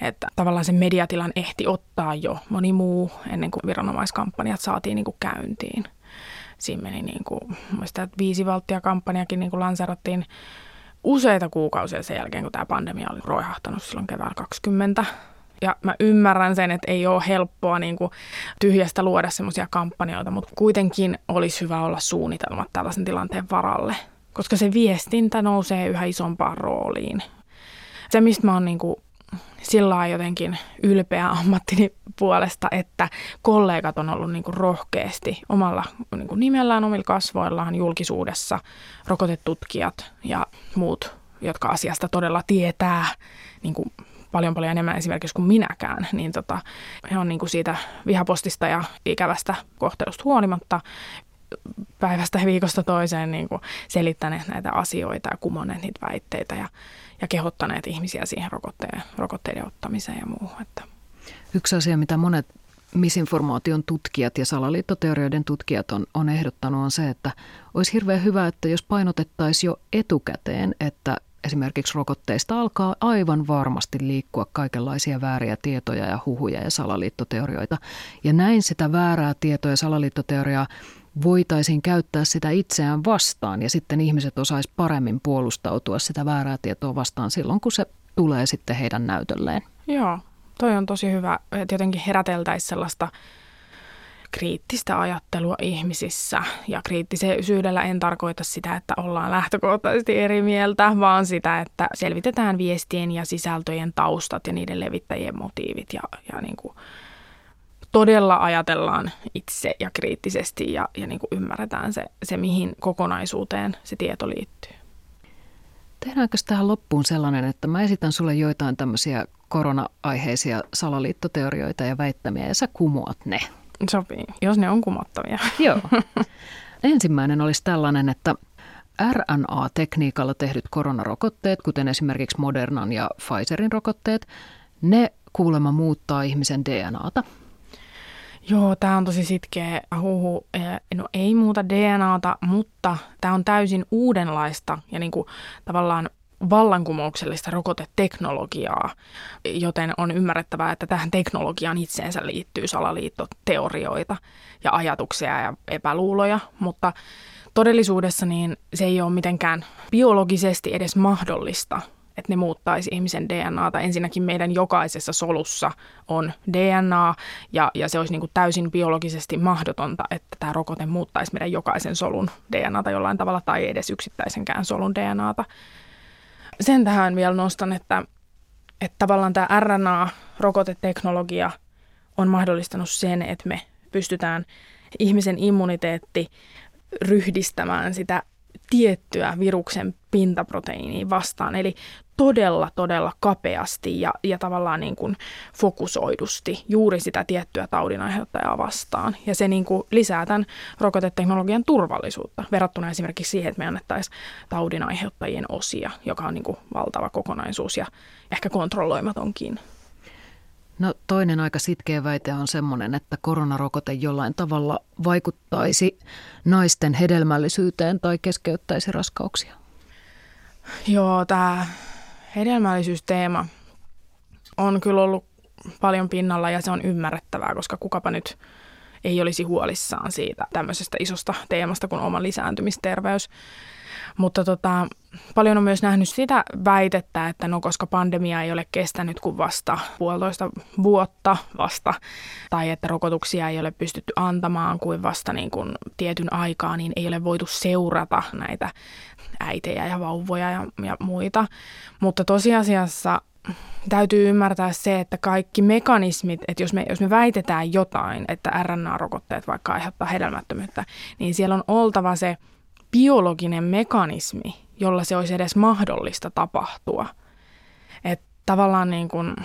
Että tavallaan sen mediatilan ehti ottaa jo moni muu ennen kuin viranomaiskampanjat saatiin niin kuin käyntiin. Siinä meni niin kuin, viisi valttia kampanjakin niin kuin lanserattiin useita kuukausia sen jälkeen, kun tämä pandemia oli roihahtanut silloin keväällä 20. Ja mä ymmärrän sen, että ei ole helppoa niin kuin tyhjästä luoda semmoisia kampanjoita, mutta kuitenkin olisi hyvä olla suunnitelmat tällaisen tilanteen varalle, koska se viestintä nousee yhä isompaan rooliin. Se, mistä mä oon niin kuin sillä jotenkin ylpeä ammattini puolesta, että kollegat on ollut niin kuin rohkeasti omalla niin kuin nimellään, omilla kasvoillaan julkisuudessa, rokotetutkijat ja muut, jotka asiasta todella tietää niin kuin paljon paljon enemmän esimerkiksi kuin minäkään, niin tota, he on niin kuin siitä vihapostista ja ikävästä kohtelusta huolimatta päivästä ja viikosta toiseen niin kuin selittäneet näitä asioita ja kumonneet niitä väitteitä ja, ja kehottaneet ihmisiä siihen rokotteen, rokotteiden ottamiseen ja muuhun. Että. Yksi asia, mitä monet misinformaation tutkijat ja salaliittoteorioiden tutkijat on, on ehdottanut on se, että olisi hirveän hyvä, että jos painotettaisiin jo etukäteen, että esimerkiksi rokotteista alkaa aivan varmasti liikkua kaikenlaisia vääriä tietoja ja huhuja ja salaliittoteorioita. Ja näin sitä väärää tietoa ja salaliittoteoriaa voitaisiin käyttää sitä itseään vastaan ja sitten ihmiset osais paremmin puolustautua sitä väärää tietoa vastaan silloin, kun se tulee sitten heidän näytölleen. Joo, toi on tosi hyvä, että jotenkin heräteltäisiin sellaista kriittistä ajattelua ihmisissä. Ja kriittisyydellä en tarkoita sitä, että ollaan lähtökohtaisesti eri mieltä, vaan sitä, että selvitetään viestien ja sisältöjen taustat ja niiden levittäjien motiivit ja, ja niin kuin todella ajatellaan itse ja kriittisesti ja, ja niin kuin ymmärretään se, se, mihin kokonaisuuteen se tieto liittyy. Tehdäänkö tähän loppuun sellainen, että mä esitän sulle joitain tämmöisiä korona-aiheisia salaliittoteorioita ja väittämiä ja sä kumoat ne? Sopii, jos ne on kumottavia. Joo. Ensimmäinen olisi tällainen, että RNA-tekniikalla tehdyt koronarokotteet, kuten esimerkiksi Modernan ja Pfizerin rokotteet, ne kuulemma muuttaa ihmisen DNAta – Joo, tämä on tosi sitkeä huhu. No ei muuta DNAta, mutta tämä on täysin uudenlaista ja niin kuin tavallaan vallankumouksellista rokoteteknologiaa, joten on ymmärrettävää, että tähän teknologiaan itseensä liittyy salaliittoteorioita ja ajatuksia ja epäluuloja, mutta todellisuudessa niin se ei ole mitenkään biologisesti edes mahdollista, että ne muuttaisi ihmisen DNAta. Ensinnäkin meidän jokaisessa solussa on DNA ja, ja se olisi niin kuin täysin biologisesti mahdotonta, että tämä rokote muuttaisi meidän jokaisen solun DNAta jollain tavalla tai edes yksittäisenkään solun DNAta. Sen tähän vielä nostan, että, että tavallaan tämä RNA-rokoteteknologia on mahdollistanut sen, että me pystytään ihmisen immuniteetti ryhdistämään sitä tiettyä viruksen pintaproteiiniin vastaan. Eli todella, todella kapeasti ja, ja tavallaan niin kuin fokusoidusti juuri sitä tiettyä taudinaiheuttajaa vastaan. Ja se niin kuin lisää tämän rokoteteknologian turvallisuutta verrattuna esimerkiksi siihen, että me annettaisiin taudinaiheuttajien osia, joka on niin kuin valtava kokonaisuus ja ehkä kontrolloimatonkin. No toinen aika sitkeä väite on sellainen, että koronarokote jollain tavalla vaikuttaisi naisten hedelmällisyyteen tai keskeyttäisi raskauksia. Joo, tämä hedelmällisyysteema on kyllä ollut paljon pinnalla ja se on ymmärrettävää, koska kukapa nyt ei olisi huolissaan siitä tämmöisestä isosta teemasta kuin oma lisääntymisterveys. Mutta tota, paljon on myös nähnyt sitä väitettä, että no koska pandemia ei ole kestänyt kuin vasta puolitoista vuotta vasta, tai että rokotuksia ei ole pystytty antamaan kuin vasta niin kuin tietyn aikaa, niin ei ole voitu seurata näitä äitejä ja vauvoja ja, ja muita. Mutta tosiasiassa täytyy ymmärtää se, että kaikki mekanismit, että jos me, jos me väitetään jotain, että RNA-rokotteet vaikka aiheuttaa hedelmättömyyttä, niin siellä on oltava se biologinen mekanismi, jolla se olisi edes mahdollista tapahtua. Että tavallaan niin kuin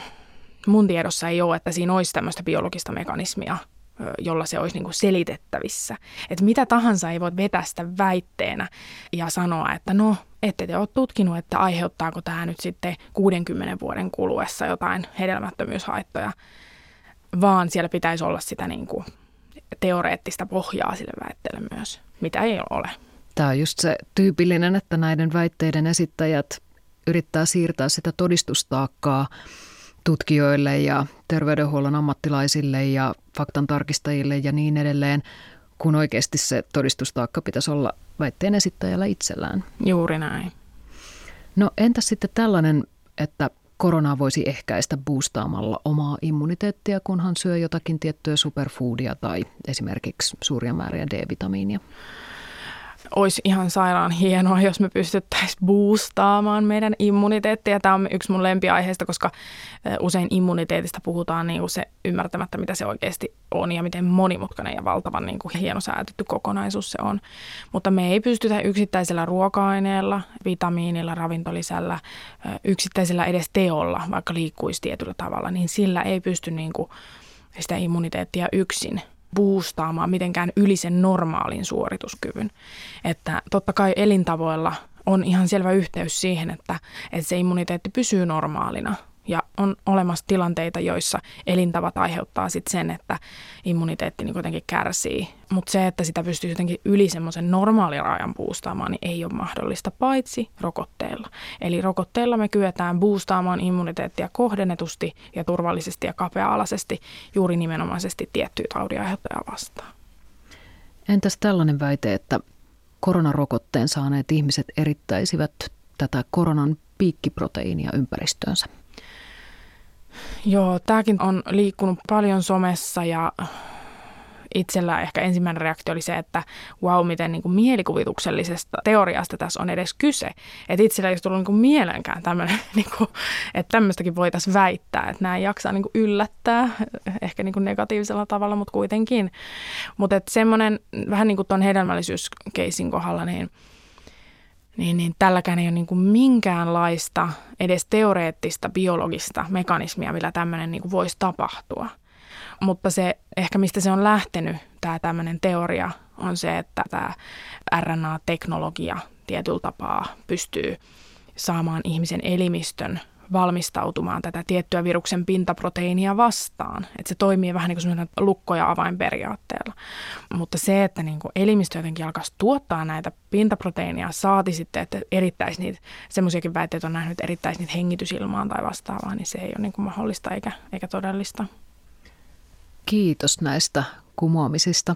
mun tiedossa ei ole, että siinä olisi tämmöistä biologista mekanismia, jolla se olisi niin kuin selitettävissä. Että mitä tahansa ei voi vetästä väitteenä ja sanoa, että no, ette te ole tutkinut, että aiheuttaako tämä nyt sitten 60 vuoden kuluessa jotain hedelmättömyyshaittoja, vaan siellä pitäisi olla sitä niin kuin teoreettista pohjaa sille väitteelle myös, mitä ei ole. Tämä on just se tyypillinen, että näiden väitteiden esittäjät yrittää siirtää sitä todistustaakkaa tutkijoille ja terveydenhuollon ammattilaisille ja faktan tarkistajille ja niin edelleen, kun oikeasti se todistustaakka pitäisi olla väitteen esittäjällä itsellään. Juuri näin. No entä sitten tällainen, että koronaa voisi ehkäistä boostaamalla omaa immuniteettia, kunhan syö jotakin tiettyä superfoodia tai esimerkiksi suuria määriä D-vitamiinia? Olisi ihan sairaan hienoa, jos me pystyttäisiin boostaamaan meidän immuniteettia. Tämä on yksi mun lempiaiheista, koska usein immuniteetista puhutaan niin kuin se ymmärtämättä, mitä se oikeasti on ja miten monimutkainen ja valtavan niin kuin hienosäätetty kokonaisuus se on. Mutta me ei pystytä yksittäisellä ruoka-aineella, vitamiinilla, ravintolisällä, yksittäisellä edes teolla, vaikka liikkuisi tietyllä tavalla, niin sillä ei pysty niin kuin sitä immuniteettia yksin boostaamaan mitenkään yli sen normaalin suorituskyvyn. Että totta kai elintavoilla on ihan selvä yhteys siihen, että, että se immuniteetti pysyy normaalina ja on olemassa tilanteita, joissa elintavat aiheuttaa sit sen, että immuniteetti niin kuitenkin kärsii. Mutta se, että sitä pystyy jotenkin yli semmoisen normaalirajan boostaamaan, niin ei ole mahdollista paitsi rokotteella. Eli rokotteella me kyetään boostaamaan immuniteettia kohdennetusti ja turvallisesti ja kapea-alaisesti juuri nimenomaisesti tiettyä taudinaiheuttajaa vastaan. Entäs tällainen väite, että koronarokotteen saaneet ihmiset erittäisivät tätä koronan piikkiproteiinia ympäristöönsä? Joo, tämäkin on liikkunut paljon somessa ja itsellä ehkä ensimmäinen reaktio oli se, että wow, miten niin kuin mielikuvituksellisesta teoriasta tässä on edes kyse. Että itsellä ei tullut niin kuin mielenkään tämmöinen, niin kuin, että tämmöistäkin voitaisiin väittää, että nämä jaksaa niin kuin yllättää, ehkä niin kuin negatiivisella tavalla, mutta kuitenkin. Mutta semmoinen, vähän niin kuin tuon hedelmällisyyskeisin kohdalla, niin – niin, niin tälläkään ei ole niin kuin minkäänlaista edes teoreettista biologista mekanismia, millä tämmöinen niin kuin voisi tapahtua. Mutta se ehkä mistä se on lähtenyt, tämä tämmöinen teoria, on se, että tämä RNA-teknologia tietyllä tapaa pystyy saamaan ihmisen elimistön valmistautumaan tätä tiettyä viruksen pintaproteiinia vastaan. Että se toimii vähän niin kuin lukko- ja avainperiaatteella. Mutta se, että niin kuin elimistö jotenkin alkaisi tuottaa näitä pintaproteiinia, saati sitten, että erittäisi niitä, semmoisiakin väitteitä on nähnyt, erittäisi niitä hengitysilmaan tai vastaavaa, niin se ei ole niin kuin mahdollista eikä, eikä todellista. Kiitos näistä kumoamisista.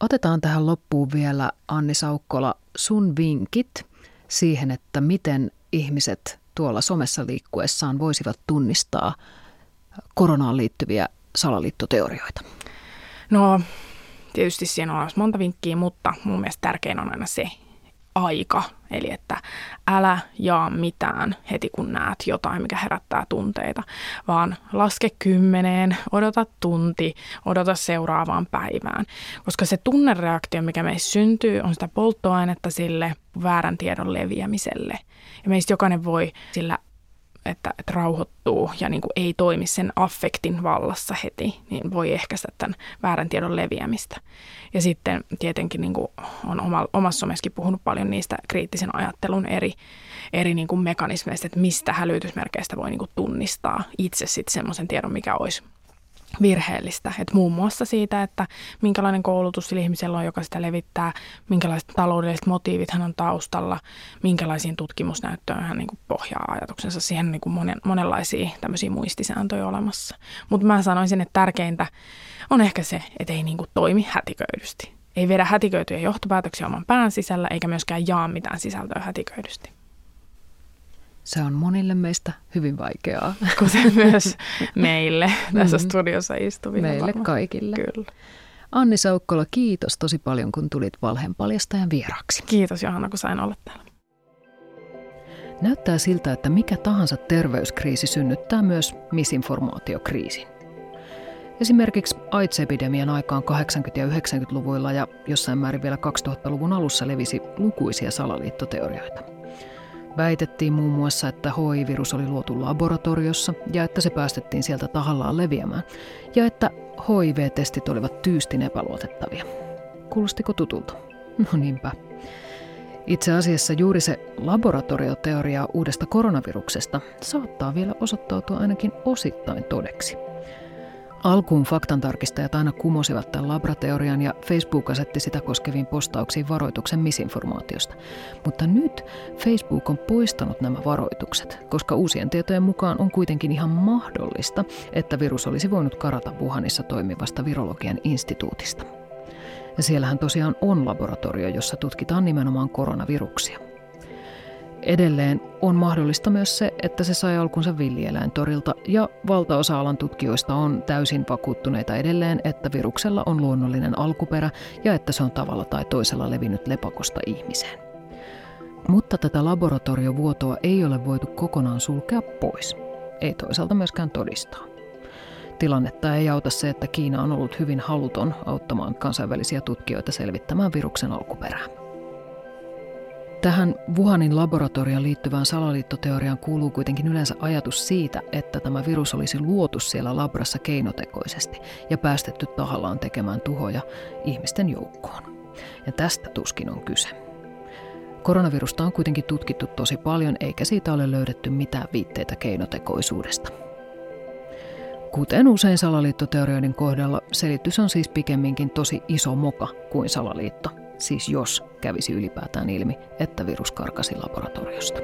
Otetaan tähän loppuun vielä, Anni Saukkola, sun vinkit siihen, että miten ihmiset tuolla somessa liikkuessaan voisivat tunnistaa koronaan liittyviä salaliittoteorioita? No tietysti siinä on monta vinkkiä, mutta mun mielestä tärkein on aina se, aika. Eli että älä jaa mitään heti kun näet jotain, mikä herättää tunteita, vaan laske kymmeneen, odota tunti, odota seuraavaan päivään. Koska se tunnereaktio, mikä meissä syntyy, on sitä polttoainetta sille väärän tiedon leviämiselle. Ja meistä jokainen voi sillä että, että rauhoittuu ja niin kuin ei toimi sen affektin vallassa heti, niin voi ehkäistä tämän väärän tiedon leviämistä. Ja sitten tietenkin niin kuin on oma, omassa somessakin puhunut paljon niistä kriittisen ajattelun eri, eri niin kuin mekanismeista, että mistä hälytysmerkeistä voi niin kuin tunnistaa itse sitten semmoisen tiedon, mikä olisi virheellistä. Et muun muassa siitä, että minkälainen koulutus sillä ihmisellä on, joka sitä levittää, minkälaiset taloudelliset motiivit hän on taustalla, minkälaisiin tutkimusnäyttöön hän niin pohjaa ajatuksensa. Siihen on niin monen, monenlaisia tämmöisiä muistisääntöjä olemassa. Mutta mä sanoisin, että tärkeintä on ehkä se, että ei niin toimi hätiköidysti. Ei vedä hätiköityjä johtopäätöksiä oman pään sisällä, eikä myöskään jaa mitään sisältöä hätiköidysti. Se on monille meistä hyvin vaikeaa. Kuten myös meille tässä mm. studiossa istuville. Meille varmaan. kaikille. Kyllä. Anni Saukkola, kiitos tosi paljon, kun tulit Valheen paljastajan vieraksi. Kiitos Johanna, kun sain olla täällä. Näyttää siltä, että mikä tahansa terveyskriisi synnyttää myös misinformaatiokriisin. Esimerkiksi AIDS-epidemian aikaan 80- ja 90-luvuilla ja jossain määrin vielä 2000-luvun alussa levisi lukuisia salaliittoteorioita – Väitettiin muun muassa, että HIV-virus oli luotu laboratoriossa ja että se päästettiin sieltä tahallaan leviämään, ja että HIV-testit olivat tyystin epäluotettavia. Kuulostiko tutulta? No niinpä. Itse asiassa juuri se laboratorioteoria uudesta koronaviruksesta saattaa vielä osoittautua ainakin osittain todeksi. Alkuun faktantarkistajat aina kumosivat tämän labrateorian ja Facebook asetti sitä koskeviin postauksiin varoituksen misinformaatiosta. Mutta nyt Facebook on poistanut nämä varoitukset, koska uusien tietojen mukaan on kuitenkin ihan mahdollista, että virus olisi voinut karata Wuhanissa toimivasta virologian instituutista. Ja siellähän tosiaan on laboratorio, jossa tutkitaan nimenomaan koronaviruksia. Edelleen on mahdollista myös se, että se sai alkunsa villieläintorilta ja valtaosa alan tutkijoista on täysin vakuuttuneita edelleen, että viruksella on luonnollinen alkuperä ja että se on tavalla tai toisella levinnyt lepakosta ihmiseen. Mutta tätä laboratoriovuotoa ei ole voitu kokonaan sulkea pois. Ei toisaalta myöskään todistaa. Tilannetta ei auta se, että Kiina on ollut hyvin haluton auttamaan kansainvälisiä tutkijoita selvittämään viruksen alkuperää. Tähän Wuhanin laboratorion liittyvään salaliittoteoriaan kuuluu kuitenkin yleensä ajatus siitä, että tämä virus olisi luotu siellä labrassa keinotekoisesti ja päästetty tahallaan tekemään tuhoja ihmisten joukkoon. Ja tästä tuskin on kyse. Koronavirusta on kuitenkin tutkittu tosi paljon, eikä siitä ole löydetty mitään viitteitä keinotekoisuudesta. Kuten usein salaliittoteorioiden kohdalla, selitys on siis pikemminkin tosi iso moka kuin salaliitto – siis jos kävisi ylipäätään ilmi, että virus karkasi laboratoriosta.